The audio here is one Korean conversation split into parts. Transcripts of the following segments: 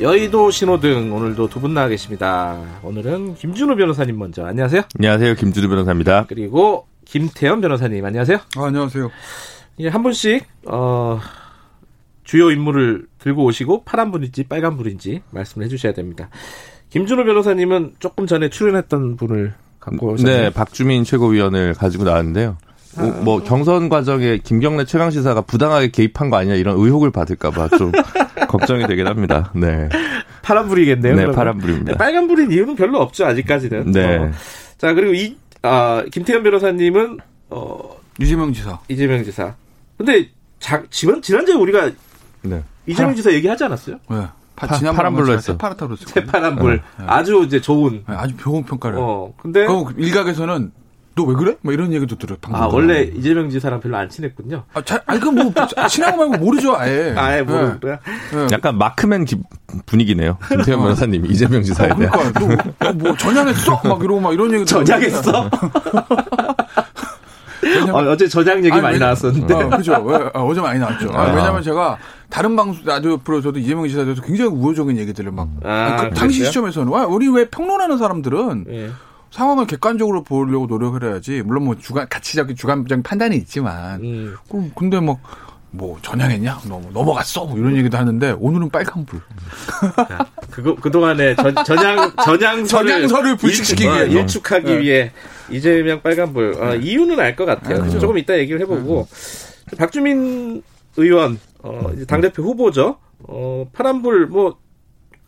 여의도 신호등 오늘도 두 분 나와 계십니다. 오늘은 김준우 변호사님 먼저 안녕하세요. 안녕하세요. 김준우 변호사입니다. 그리고 김태현 변호사님 안녕하세요. 아, 안녕하세요. 예, 한 분씩 어, 주요 인물을 들고 오시고 파란 불인지 빨간 불인지 말씀을 해주셔야 됩니다. 김준호 변호사님은 조금 전에 출연했던 분을 갖고 오셨네요. 네, 박주민 최고위원을 가지고 나왔는데요. 아, 뭐 경선 과정에 김경래 최강 시사가 부당하게 개입한 거 아니냐 이런 의혹을 받을까봐 좀 걱정이 되긴 합니다. 네, 파란 불이겠네요. 네, 그러면. 파란 불입니다. 네, 빨간 불인 이유는 별로 없죠 아직까지는. 네. 어. 자 그리고 이 아, 김태현 변호사님은 어, 유재명 지사. 이재명 지사. 근데 자, 지난 지난주에 우리가 네. 이재명 지사 얘기하지 않았어요? 네. 파, 파- 지난번에 파란불로 제가 했어. 새파랗다고 그랬어요. 새파란 불 네. 아주 이제 좋은. 네, 아주 좋은 평가를. 어 근데 그 일각에서는 너 왜 그래? 뭐 이런 얘기도 들어요. 방송 아 원래 이재명 지사랑 별로 안 친했군요. 아, 잘, 아니, 그뭐 친한 거 말고 모르죠, 아예. 아예 모르는 네. 거야. 네. 약간 마크맨 기- 분위기네요. 김태현 변호사님 이재명 지사에 대한. 그러니까 너, 뭐 전향했어? 막 이러고 막 이런 얘기? 왜냐면- 어, 어제 저장 얘기 아니, 많이 왜냐- 나왔었는데. 어, 그죠. 왜, 아, 어제 많이 나왔죠. 아, 아. 왜냐면 제가 다른 방송, 라디오 프로에서도 이재명 지사에 대해서 굉장히 우호적인 얘기들을 막. 아, 아니, 그 당시? 시점에서는. 와, 우리 왜 평론하는 사람들은 예. 상황을 객관적으로 보려고 노력을 해야지. 물론 뭐 주관, 가치적인 주관적인 판단이 있지만. 음. 그럼 근데 막, 뭐 전향했냐? 너 넘어갔어? 뭐 이런 얘기도 하는데 오늘은 빨간 불. 그거 그 동안에 전, 전향 전향서를 전향서를 불식시키기 일- 어, 위해서. 일축하기 네. 위해 이재명 빨간불 어, 이유는 알 것 같아요. 아. 조금 이따 얘기를 해보고 박주민 의원 어, 이제 당대표 후보죠. 어, 파란 불 뭐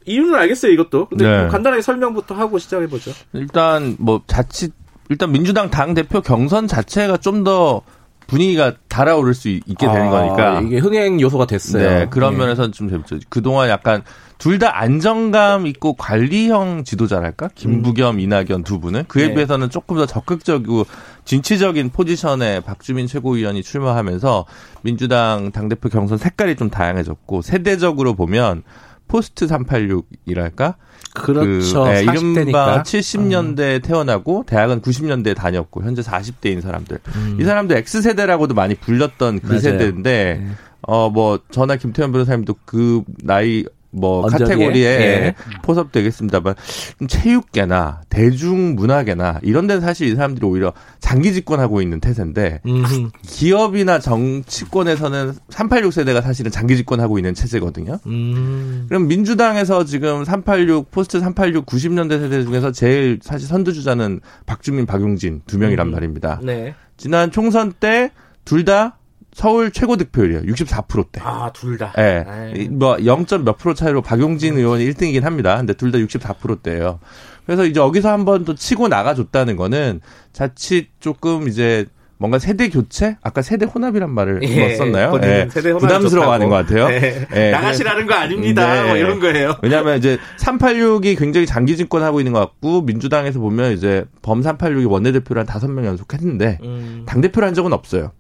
이유는 알겠어요 이것도. 근데 네. 뭐 간단하게 설명부터 하고 시작해 보죠. 일단 뭐 자칫 일단 민주당 당 대표 경선 자체가 좀 더 분위기가 달아오를 수 있- 있게 되는 거니까. 아, 이게 흥행 요소가 됐어요. 네, 그런 예. 면에서는 좀 재밌죠. 그동안 약간 둘 다 안정감 있고 관리형 지도자랄까? 김부겸, 이낙연 두 분은 그에 네. 비해서는 조금 더 적극적이고 진취적인 포지션에 박주민 최고위원이 출마하면서 민주당 당 대표 경선 색깔이 좀 다양해졌고 세대적으로 보면 포스트 386이랄까? 그렇죠. 그, 예, 40대니까. 이른바 70년대에 태어나고 대학은 90년대에 다녔고 현재 40대인 사람들. 이 사람들 X세대라고도 많이 불렸던 그 음. 맞아요. 세대인데 네. 어뭐 저나 김태현 변호사님도 그 나이 뭐 언저리에? 카테고리에 예. 포섭되겠습니다만 좀 체육계나 대중문화계나 이런 데는 사실 이 사람들이 오히려 장기 집권하고 있는 태세인데 음, 기업이나 정치권에서는 386 세대가 사실은 장기 집권하고 있는 체제거든요. 음. 그럼 민주당에서 지금 386 포스트 386 90년대 세대 중에서 제일 사실 선두주자는 박주민, 박용진 두 명이란 음. 말입니다. 네. 지난 총선 때 둘 다 서울 최고 득표율이에요. 64%대. 아, 둘 다. 예. 아이. 뭐 0점 몇 프로 차이로 박용진 의원이 1등이긴 합니다. 근데 둘 다 64%대예요. 그래서 이제 여기서 한번 또 치고 나가줬다는 거는 자칫 조금 이제 뭔가 세대 교체? 아까 세대 혼합이란 말을 예, 뭐 썼나요? 예. 세대 혼합이 부담스러워하는. 것 같아요. 네. 예. 나가시라는 거 아닙니다. 네. 뭐 이런 거예요. 왜냐하면 이제 386이 굉장히 장기 집권하고 있는 것 같고 민주당에서 보면 이제 범 386이 원내대표를 한 다섯 명 연속했는데 음. 당 대표를 한 적은 없어요.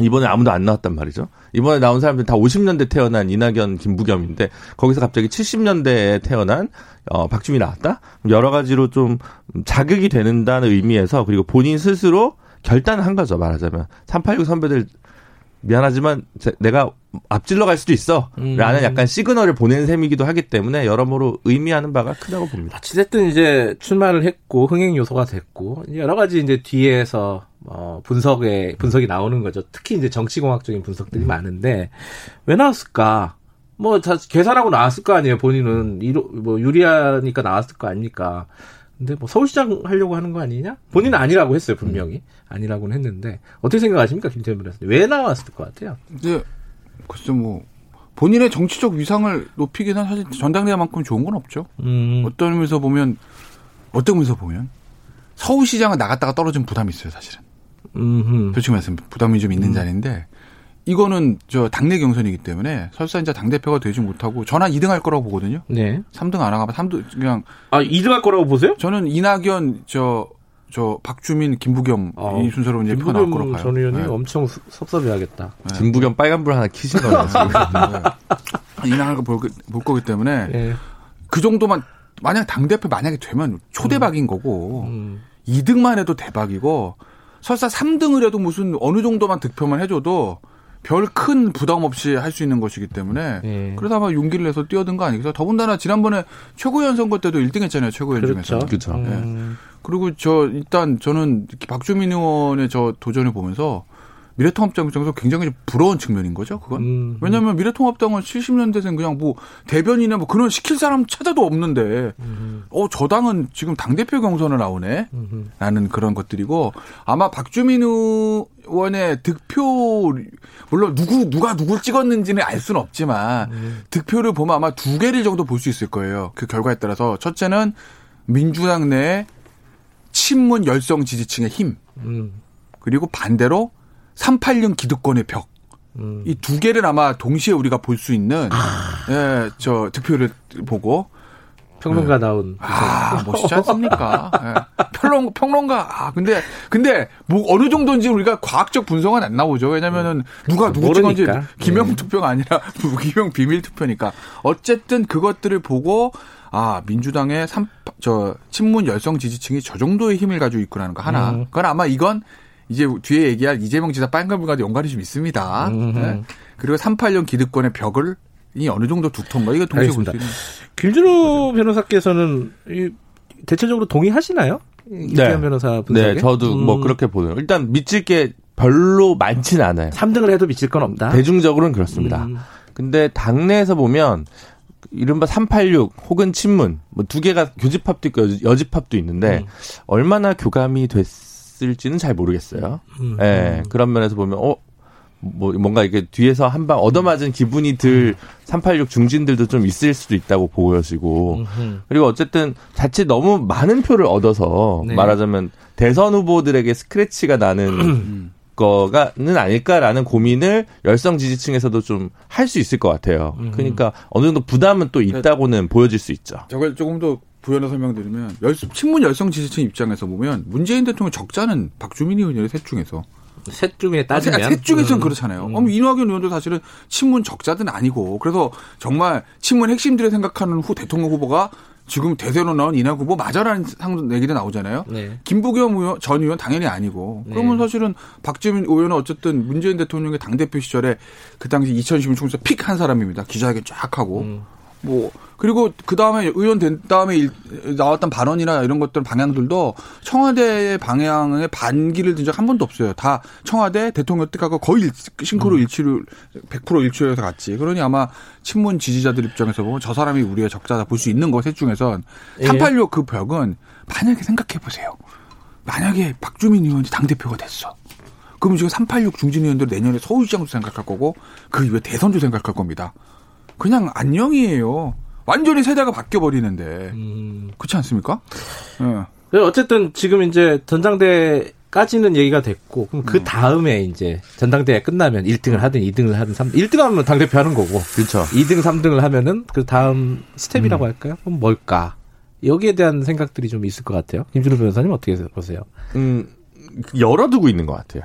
이번에 아무도 안 나왔단 말이죠. 이번에 나온 사람들 다 50년대 태어난 이낙연, 김부겸인데 거기서 갑자기 70년대에 태어난 어, 박주미 나왔다. 여러 가지로 좀 자극이 되는다는 의미에서 그리고 본인 스스로 결단을 한 거죠. 말하자면 386 선배들 미안하지만 제- 내가 앞질러 갈 수도 있어. 라는 음. 약간 시그널을 보낸 셈이기도 하기 때문에 여러모로 의미하는 바가 크다고 봅니다. 어찌됐든 이제 출마를 했고 흥행 요소가 됐고 여러 가지 이제 뒤에서 어 분석에 분석이 나오는 거죠. 특히 이제 정치공학적인 분석들이 많은데 왜 나왔을까? 뭐 다 계산하고 나왔을 거 아니에요. 본인은 이로 뭐 유리하니까 나왔을 거 아닙니까? 근데 뭐 서울시장 하려고 하는 거 아니냐? 본인은 아니라고 했어요 분명히 아니라고는 했는데 어떻게 생각하십니까 김태현 변호사님? 왜 나왔을 것 같아요? 이제 글쎄 뭐 본인의 정치적 위상을 높이기는 사실 전당대회만큼 좋은 건 없죠. 음, 어떤 의미에서 보면 어떤 의미에서 보면 서울시장은 나갔다가 떨어진 부담이 있어요, 사실은. 음, 솔직히 말해서 부담이 좀 있는 자리인데 이거는 저 당내 경선이기 때문에 설사 이제 당 대표가 되지 못하고 전화 2등 할 거라고 보거든요. 네. 3등 안 하면 3등 그냥 아, 2등 할 거라고 보세요? 저는 이낙연 저저 박주민 김부겸 어, 이 순서로 이제 표 나올 거로 김부겸 봐요. 전 의원이 네. 엄청 섭- 섭섭해하겠다. 김부겸 빨간불 하나 키신 거예요. 지금. 이낙연을 볼, 거- 볼 거기 때문에 예. 그 정도만 만약 당 대표 만약에 되면 초대박인 거고 음. 2등만 해도 대박이고 설사 3등을 해도 무슨 어느 정도만 득표만 해줘도 별 큰 부담 없이 할 수 있는 것이기 때문에 예. 그러다 아마 용기를 내서 뛰어든 거 아니겠어요? 더군다나 지난번에 최고위원 선거 때도 1등 했잖아요. 최고위원 그렇죠. 중에서. 그렇죠. 음. 그리고 저 일단 저는 박주민 의원의 저 도전을 보면서 미래통합당 입장에서 굉장히 좀 부러운 측면인 거죠. 그건. 음. 왜냐하면 미래통합당은 70년대생 그냥 뭐 대변이나 뭐 그런 시킬 사람 찾아도 없는데 음. 어 저 당은 지금 당 대표 경선을 나오네. 음. 라는 그런 것들이고 아마 박주민 의원의 득표 물론 누구 누가 누굴 찍었는지는 알 수는 없지만 음. 득표를 보면 아마 두 개를 정도 볼 수 있을 거예요. 그 결과에 따라서 첫째는 민주당 내 친문 열성 지지층의 힘 음. 그리고 반대로 386 기득권의 벽. 음. 이두 개를 아마 동시에 우리가 볼 수 있는 예, 저 득표를 보고 평론가 나온 아, 멋있지 않습니까? 예. 평론, 평론가. 아, 근데, 근데, 뭐, 어느 정도인지 우리가 과학적 분석은 안 나오죠. 왜냐면은, 누가 누구 찍었는지. 기명 네. 투표가 아니라, 무기명 비밀 투표니까. 어쨌든 그것들을 보고, 아, 민주당의 삼, 저, 친문 열성 지지층이 저 정도의 힘을 가지고 있구나는 거 하나. 음. 그건 아마 이건, 이제 뒤에 얘기할 이재명 지사 빨간불과도 연관이 좀 있습니다. 음. 예. 그리고 386 기득권의 벽을, 이 어느 정도 두터운가? 이거 동시에 볼수 알겠습니다. 있는. 길준호 변호사께서는 이 대체적으로 동의하시나요? 이태현 변호사 분석에? 네, 저도 뭐 음. 그렇게 보네요. 일단 믿질 게 별로 많지는 않아요. 3등을 해도 미칠 건 없다. 대중적으로는 그렇습니다. 음. 근데 당내에서 보면 이른바 386 혹은 친문 뭐 두 개가 교집합도 있고 여- 여집합도 있는데 음. 얼마나 교감이 됐 을지는 잘 모르겠어요. 음. 예, 그런 면에서 보면 어. 뭐 뭔가 이게 뒤에서 한 방 얻어맞은 기분이 들 386 중진들도 좀 있을 수도 있다고 보여지고. 그리고 어쨌든 자칫 너무 많은 표를 얻어서 네. 말하자면 대선 후보들에게 스크래치가 나는 음. 거가는 아닐까라는 고민을 열성 지지층에서도 좀 할 수 있을 것 같아요. 음. 그러니까 어느 정도 부담은 또 있다고는 보여질 수 있죠. 저걸 조금 더 부연해 설명드리면 열, 친문 열성 지지층 입장에서 보면 문재인 대통령 적자는 박주민 의원의 셋 중에서 셋 중에 따지면 셋 중에서는 음. 그렇잖아요. 음. 그럼 이낙연 의원도 사실은 친문 적자든 아니고 그래서 정말 친문 핵심들이 생각하는 후 대통령 후보가 지금 대세로 나온 이낙연 후보 맞아라는 상 얘기도 나오잖아요. 네. 김부겸 의원, 전 의원 당연히 아니고 네. 그러면 사실은 박지민 의원은 어쨌든 문재인 대통령의 당 대표 시절에 그 당시 2016 총선 픽 한 사람입니다. 기자회견 쫙 하고 음. 뭐 그리고 그 다음에 의원 된 다음에 일- 나왔던 발언이나 이런 것들 방향들도 청와대의 방향에 반기를 든 적 한 번도 없어요. 다 청와대 대통령 뜻하고 거의 일- 싱크로 음. 일치를 100% 일치해서 갔지. 그러니 아마 친문 지지자들 입장에서 보면 저 사람이 우리의 적자다 볼 수 있는 것 셋 중에선 예. 386 그 벽은 만약에 생각해 보세요. 만약에 박주민 의원이 당 대표가 됐어. 그럼 지금 386 중진 의원들 내년에 서울시장도 생각할 거고 그 이후에 대선도 생각할 겁니다. 그냥 안녕이에요. 완전히 세대가 바뀌어 버리는데 음. 그렇지 않습니까? 예. 그래서 어쨌든 지금 이제 전당대까지는 얘기가 됐고 그럼 음. 그 다음에 이제 전당대회 끝나면 1등을 하든 2등을 하든 3 1등 하면 당 대표 하는 거고 그렇죠. 2등 3등을 하면은 그 다음 스텝이라고 음. 할까요? 그럼 뭘까? 여기에 대한 생각들이 좀 있을 것 같아요. 김준호 변호사님 어떻게 보세요? 음, 열어두고 있는 것 같아요.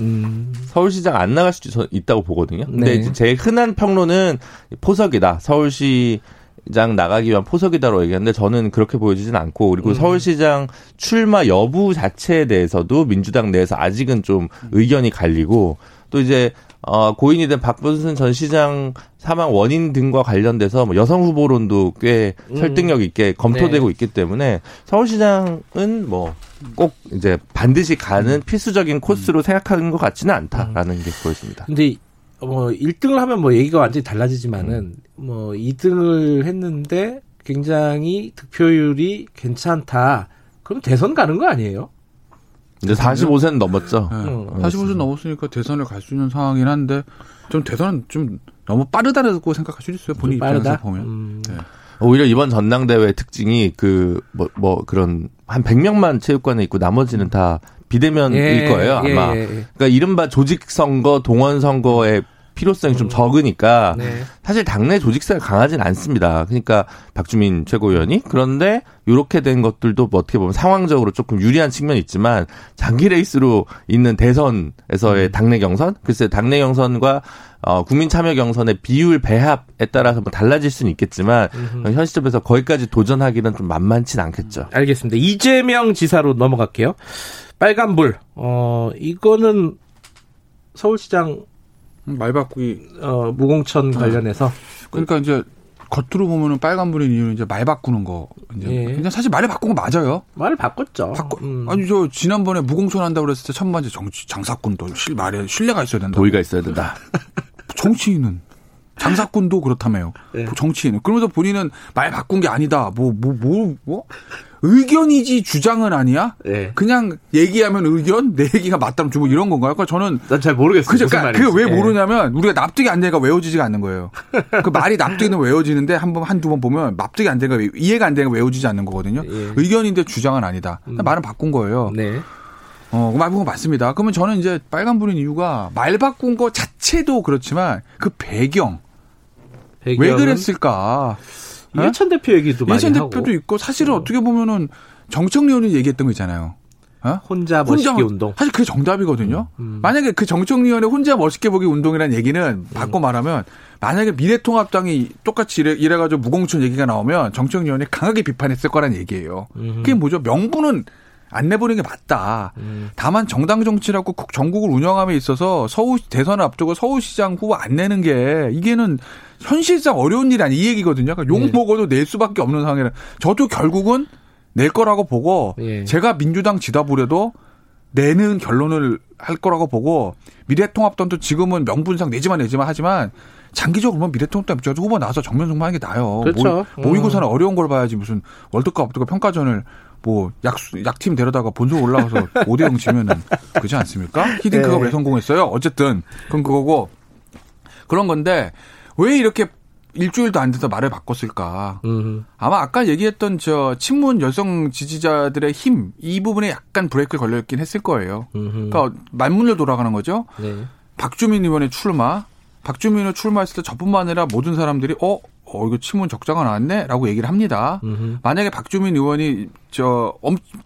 음. 서울시장 안 나갈 수도 있다고 보거든요. 근데 네. 이제 제일 흔한 평론은 포석이다. 서울시 장 나가기 위한 포석이다로 얘기하는데 저는 그렇게 보여지진 않고 그리고 음. 서울시장 출마 여부 자체에 대해서도 민주당 내에서 아직은 좀 의견이 갈리고 또 이제 어, 고인이 된 박분순 전 시장 사망 원인 등과 관련돼서 뭐 여성 후보론도 꽤 음. 설득력 있게 검토되고 네. 있기 때문에 서울시장은 뭐 꼭 이제 반드시 가는 필수적인 코스로 생각하는 것 같지는 않다라는 게 보여집니다. 근데 이- 뭐 1등을 하면 뭐 얘기가 완전히 달라지지만은 뭐 2등을 했는데 굉장히 득표율이 괜찮다. 그럼 대선 가는 거 아니에요? 근데 45세는 넘었죠. 예. 음. 45세 넘었으니까 대선을 갈 수 있는 상황이긴 한데 좀 대선은 좀 너무 빠르다고 생각할 수도 있어요. 본인 좀 입장에서 빠르다. 보면. 음. 네. 오히려 이번 전당대회 특징이 그뭐뭐 그런 한 100명만 체육관에 있고 나머지는 다 비대면일 예, 거예요, 예, 아마. 예, 예. 그러니까 이른바 조직 선거, 동원 선거의 필요성이 좀 적으니까 네. 사실 당내 조직세가 강하진 않습니다. 그러니까 박주민 최고위원이 그런데 이렇게 된 것들도 뭐 어떻게 보면 상황적으로 조금 유리한 측면이 있지만 장기 레이스로 있는 대선에서의 음. 당내 경선 글쎄 당내 경선과 어, 국민 참여 경선의 비율 배합에 따라서 뭐 달라질 수는 있겠지만 현 시점에서 거기까지 도전하기는 좀 만만치 않겠죠. 알겠습니다. 이재명 지사로 넘어갈게요. 빨간불. 어, 이거는 서울시장 말 바꾸기. 어, 무공천 관련해서 그러니까 이제 겉으로 보면은 빨간불인 이유는 이제 말 바꾸는 거. 이제 예. 그냥 사실 말을 바꾼 거 맞아요. 말을 바꿨죠. 바꿔. 음. 아니 저 지난번에 무공천 한다고 그랬을 때 천만째 정치 장사꾼도 실 말에 신뢰가 있어야 된다. 도의가 있어야 된다. 정치인은 장사꾼도 그렇다며요. 네. 정치인은 그러면서 본인은 말 바꾼 게 아니다. 뭐 뭐 뭐 뭐, 의견이지 주장은 아니야. 예. 그냥 얘기하면 의견, 내 얘기가 맞다면 주고 이런 건가요? 그러니까 저는 난 잘 모르겠어요. 그죠? 그러니까. 그게 왜 예. 모르냐면 우리가 납득이 안 되니까 외워지지가 않는 거예요. 그 말이 납득이는 외워지는데 한 번 한두 번 보면 납득이 안 되니까 외- 이해가 안 되니까 외워지지 않는 거거든요. 예. 의견인데 주장은 아니다. 말은 바꾼 거예요. 네. 어, 말 바꾼 거 맞습니다. 그러면 저는 이제 빨간불인 이유가 말 바꾼 거 자체도 그렇지만 그 배경 왜 그랬을까? 어? 이해찬 대표 얘기도 많이 하고 대표도 있고 사실은 어떻게 보면은 정청래 의원이 얘기했던 거 있잖아요. 어? 혼자 멋있게 혼자 운동. 사실 그게 정답이거든요. 음. 만약에 그 정청래 의원의 혼자 멋있게 보기 운동이라는 얘기는 바꿔 말하면 만약에 미래통합당이 똑같이 이래, 이래가지고 무공천 얘기가 나오면 정청래 의원이 강하게 비판했을 거란 얘기예요. 그게 뭐죠? 명분은 안 내보는 게 맞다. 음. 다만 정당 정치라고 국- 전국을 운영함에 있어서 서울 대선을 앞두고 서울시장 후보 안 내는 게 이게는 현실상 어려운 일이 아니 이 얘기거든요. 그러니까 욕 네. 먹어도 낼 수밖에 없는 상황이라 저도 결국은 낼 거라고 보고 예. 제가 민주당 지다보려도 내는 결론을 할 거라고 보고 미래통합당도 지금은 명분상 내지만 내지만 하지만 장기적으로 보면 미래통합당 입장에서 후보 나와서 정면 승부하는 게 나아요. 그렇죠. 모, 모의고사는 어려운 걸 봐야지 무슨 월드컵 앞두고 평가전을 뭐 약, 약팀 데려다가 본선 올라가서 5대0 지면은 그지 않습니까? 히딩크가 네. 왜 성공했어요? 어쨌든 그건 그거고 그런 건데 왜 이렇게 일주일도 안 돼서 말을 바꿨을까? 음. 아마 아까 얘기했던 저 친문 여성 지지자들의 힘 이 부분에 약간 브레이크 걸려 있긴 했을 거예요. 음. 그러니까 만문을 돌아가는 거죠. 네. 박주민 의원의 출마, 박주민 의원 출마했을 때 저뿐만 아니라 모든 사람들이 어, 어 이거 친문 적자가 나왔네 라고 얘기를 합니다. 음. 만약에 박주민 의원이 저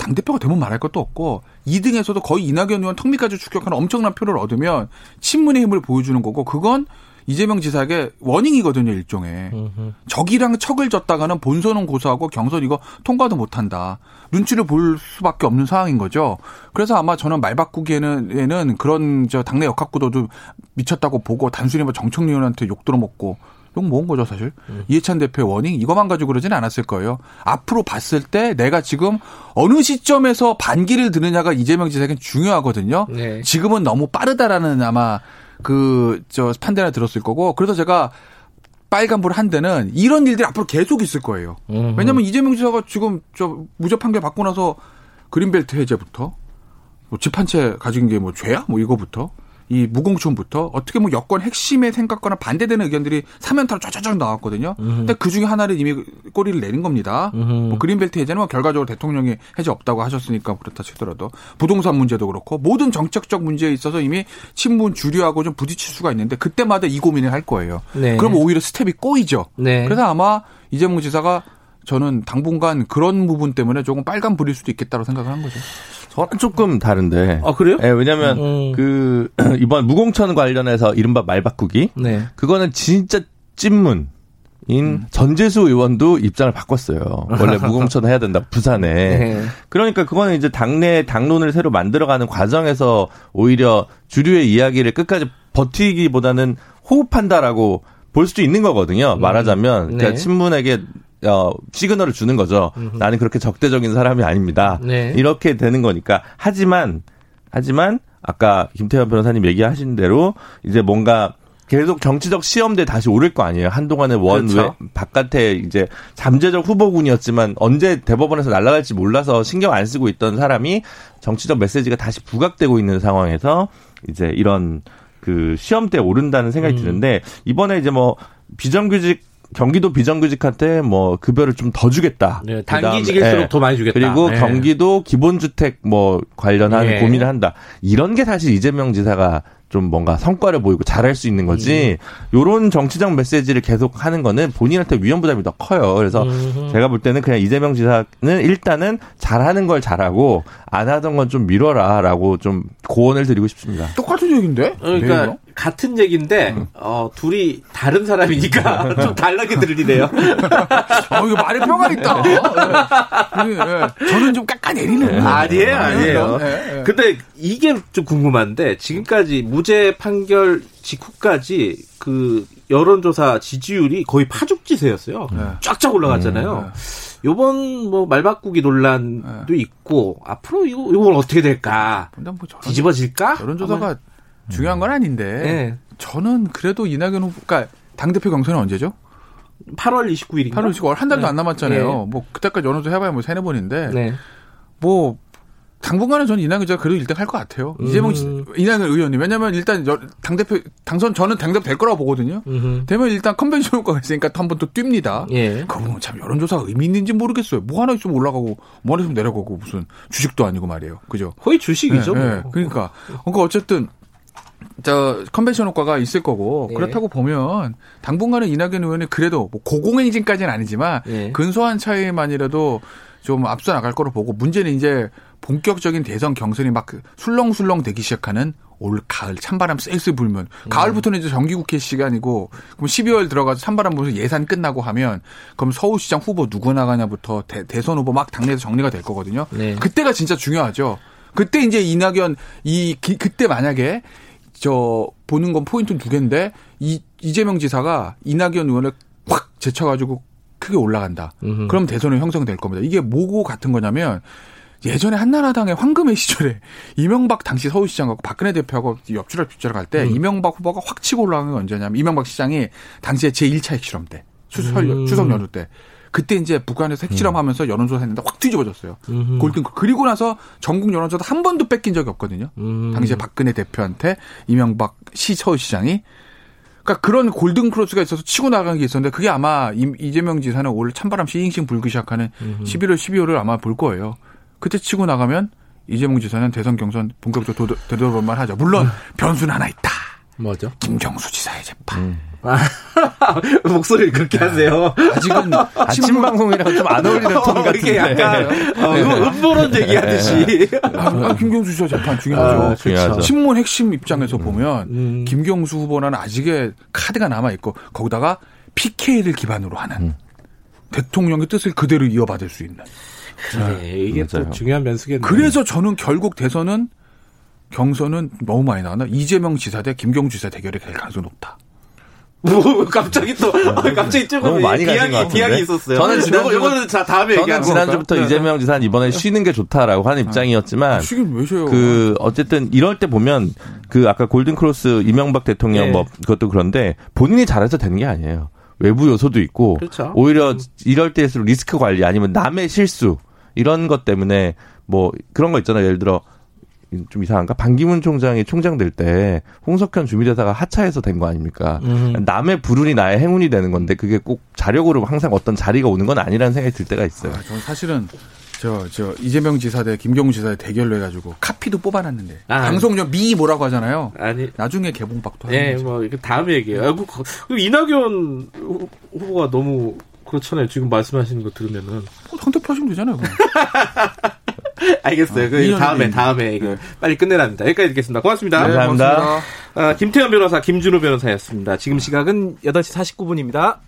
당 대표가 되면 말할 것도 없고 2등에서도 거의 이낙연 의원 턱밑까지 추격하는 엄청난 표를 얻으면 친문의 힘을 보여주는 거고 그건 이재명 지사에게 워닝이거든요 일종의 음. 적이랑 척을 졌다가는 본선은 고소하고 경선 이거 통과도 못한다. 눈치를 볼 수밖에 없는 상황인 거죠. 그래서 아마 저는 말 바꾸기에는 에는 그런 저 당내 역학구도도 미쳤다고 보고 단순히 뭐 정청래 의원한테 욕 들어먹고 욕 모은 거죠 사실. 이해찬 대표의 워닝 이것만 가지고 그러지는 않았을 거예요. 앞으로 봤을 때 내가 지금 어느 시점에서 반기를 드느냐가 이재명 지사에겐 중요하거든요. 네. 지금은 너무 빠르다라는 아마 그 저 판단을 들었을 거고 그래서 제가 빨간불 한 데는 이런 일들이 앞으로 계속 있을 거예요. 음. 왜냐하면 이재명 지사가 지금 저 무죄 판결 받고 나서 그린벨트 해제부터 뭐 집한 채 가진 게 뭐 죄야? 뭐 이거부터 이 무공천부터 어떻게 뭐 여권 핵심에 생각거나 반대되는 의견들이 사면타로 쫙쫙쫙 나왔거든요. 근데 그 중에 하나를 이미 꼬리를 내린 겁니다. 음. 뭐 그린벨트 해제는 뭐 결과적으로 대통령이 해제 없다고 하셨으니까 그렇다 치더라도 부동산 문제도 그렇고 모든 정책적 문제에 있어서 이미 친문 주류하고 좀 부딪힐 수가 있는데 그때마다 이 고민을 할 거예요. 네. 그럼 오히려 스텝이 꼬이죠. 네. 그래서 아마 이재명 지사가 저는 당분간 그런 부분 때문에 조금 빨간 불일 수도 있겠다고 생각을 한 거죠. 저는 조금 다른데. 아 그래요? 예, 왜냐면 음. 그 이번 무공천 관련해서 이른바 말 바꾸기 네. 그거는 진짜 찐문인 전재수 의원도 입장을 바꿨어요. 원래 무공천 해야 된다 부산에. 네. 그러니까 그거는 이제 당내 당론을 새로 만들어가는 과정에서 오히려 주류의 이야기를 끝까지 버티기보다는 호흡한다라고 볼 수도 있는 거거든요. 말하자면 그러니까 네. 친문에게 어, 시그널을 주는 거죠. 나는 그렇게 적대적인 사람이 아닙니다. 네. 이렇게 되는 거니까. 하지만 하지만 아까 김태현 변호사님 얘기하신 대로 이제 뭔가 계속 정치적 시험대에 다시 오를 거 아니에요. 한동안은 원 그렇죠. 외, 바깥에 이제 잠재적 후보군이었지만 언제 대법원에서 날아갈지 몰라서 신경 안 쓰고 있던 사람이 정치적 메시지가 다시 부각되고 있는 상황에서 이제 이런 그 시험대에 오른다는 생각이 음. 드는데 이번에 이제 뭐 비정규직 경기도 비정규직한테 뭐 급여를 좀 더 주겠다. 네, 단기직일수록 예. 더 많이 주겠다. 그리고 네. 경기도 기본주택 뭐 관련한 예. 고민을 한다. 이런 게 사실 이재명 지사가 좀 뭔가 성과를 보이고 잘할 수 있는 거지. 요런 정치적 메시지를 계속 하는 거는 본인한테 위험 부담이 더 커요. 그래서 음. 제가 볼 때는 그냥 이재명 지사는 일단은 잘하는 걸 잘하고 안 하던 건 좀 미뤄라라고 좀 고언을 드리고 싶습니다. 똑같은 얘기인데? 그러니까 내용이랑? 같은 얘기인데 어, 둘이 다른 사람이니까 좀 다르게 들리네요. 어, 이거 말에 뼈가 있다. 예. 예. 저는 좀 깎아내리는. 아니에요, 아니에요. 예, 예. 근데 이게 좀 궁금한데 지금까지 무죄 판결 직후까지 그 여론조사 지지율이 거의 파죽지세였어요. 네. 쫙쫙 올라갔잖아요. 요번 뭐 말바꾸기 논란도 있고 앞으로 이거 이건 어떻게 될까? 뭐 저런, 뒤집어질까? 여론조사가 중요한 건 아닌데. 네. 저는 그래도 이낙연 후보가 당대표 경선은 언제죠? 8월 29일인가? 8월 10월 한 달도 네. 안 남았잖아요. 네. 뭐 그때까지 여론조사 해봐야 뭐 세네 번인데 네. 뭐 당분간은 저는 이낙연 제가 그래도 1등 할 것 같아요. 음. 이재명 씨- 이낙연 의원님 왜냐면 일단 당 대표 당선 저는 당 대표 될 거라고 보거든요. 음흠. 되면 일단 컨벤션 효과가 있으니까 한 번 또 뜁니다. 예. 그거 보면 참 여론조사가 의미 있는지 모르겠어요. 뭐 하나 있으면 올라가고 뭐 하나 있으면 내려가고 무슨 주식도 아니고 말이에요. 그죠? 거의 주식이죠. 네, 뭐. 네. 그러니까 그러니까 어쨌든 저 컨벤션 효과가 있을 거고 네. 그렇다고 보면 당분간은 이낙연 의원이 그래도 뭐 고공행진까지는 아니지만 네. 근소한 차이만이라도 좀 앞서 나갈 거로 보고 문제는 이제 본격적인 대선 경선이 막 술렁술렁 되기 시작하는 올 가을 찬바람 쎄쎄 불면 가을부터는 이제 정기국회 시간이고 그럼 12월 들어가서 찬바람 불면서 예산 끝나고 하면 그럼 서울시장 후보 누구 나가냐부터 대, 선 후보 막 당내에서 정리가 될 거거든요. 네. 그때가 진짜 중요하죠. 그때 이제 이낙연 이 기- 그때 만약에 저 보는 건 포인트 두 개인데 이 이재명 지사가 이낙연 의원을 확 제쳐가지고 크게 올라간다. 음흠. 그럼 대선은 형성될 겁니다. 이게 뭐고 같은 거냐면 예전에 한나라당의 황금의 시절에 이명박 당시 서울시장하고 박근혜 대표하고 옆줄을 빗줄을 갈때 이명박 후보가 확 치고 올라간 게 언제냐면 이명박 시장이 당시에 제1차 핵실험 때 추석, 음. 추석 연휴 때 그때 이제 북한에서 핵실험하면서 여론조사 했는데 확 뒤집어졌어요. 음흠. 골든 그리고 나서 전국 여론조사 한 번도 뺏긴 적이 없거든요. 음. 당시에 박근혜 대표한테 이명박 시 서울시장이 그러니까 그런 골든 크로스가 있어서 치고 나가는 게 있었는데 그게 아마 이- 이재명 지사는 올 찬바람 싱싱 불기 시작하는 11월 12월을 아마 볼 거예요. 그때 치고 나가면 이재명 지사는 대선 경선 본격적으로 되돌아볼 만 하죠. 물론 변수는 하나 있다. 뭐죠? 김경수 지사의 재판. 목소리를 그렇게 하세요. 아직은 아침 방송이랑 좀 안 어울리는 톤 어, 이게 같은데. 약간 어, 음- 음모론 얘기하듯이. 아, 아, 김경수 지사 재판 중요하죠. 아, 중요하죠. 신문 핵심 입장에서 보면 음. 김경수 후보는 아직의 카드가 남아 있고 거기다가 PK를 기반으로 하는 음. 대통령의 뜻을 그대로 이어받을 수 있는. 네, 이게 또 맞아요. 중요한 변수겠네요. 그래서 저는 결국 대선은 경선은 너무 많이 나왔나 이재명 지사 대 김경수 지사 대결이 될 가능성이 높다. 뭐 갑자기 또 갑자기 조금 너무 많이 가신 것 비약이 같은데? 비약이 있었어요. 저는 지난주- 요거- 요거는 자 다음에 저는 지난주부터 갈까요? 이재명 지사는 이번에 쉬는 게 좋다라고 하는 입장이었지만 쉬긴 왜 쉬어요? 그 어쨌든 이럴 때 보면 그 아까 골든 크로스 이명박 대통령 네. 뭐 그것도 그런데 본인이 잘해서 되는 게 아니에요. 외부 요소도 있고 그렇죠. 오히려 이럴 때일수록 리스크 관리 아니면 남의 실수 이런 것 때문에 뭐 그런 거 있잖아요. 예를 들어 좀 이상한가? 반기문 총장이 총장 될 때 홍석현 주미대사가 하차해서 된 거 아닙니까? 음. 남의 불운이 나의 행운이 되는 건데 그게 꼭 자력으로 항상 어떤 자리가 오는 건 아니라는 생각이 들 때가 있어요. 아, 저는 사실은 저, 저, 이재명 지사 대 김경수 지사 대 대결로 해가지고 카피도 뽑아놨는데. 아. 방송용 미 뭐라고 하잖아요. 아니 나중에 개봉박도 하는 예, 거죠. 뭐 이거 다음에 얘기해요. 아, 그, 그 이낙연 후- 후보가 너무 그렇잖아요. 지금 말씀하시는 거 들으면은 어, 상대표 하시면 되잖아요. 그럼. 알겠어요. 그 이년이 다음에. 다음에 이거 빨리 끝내랍니다. 여기까지 듣겠습니다. 고맙습니다. 네, 감사합니다. 고맙습니다. 아, 김태현 변호사, 김준호 변호사였습니다. 지금 시각은 8시 49분입니다.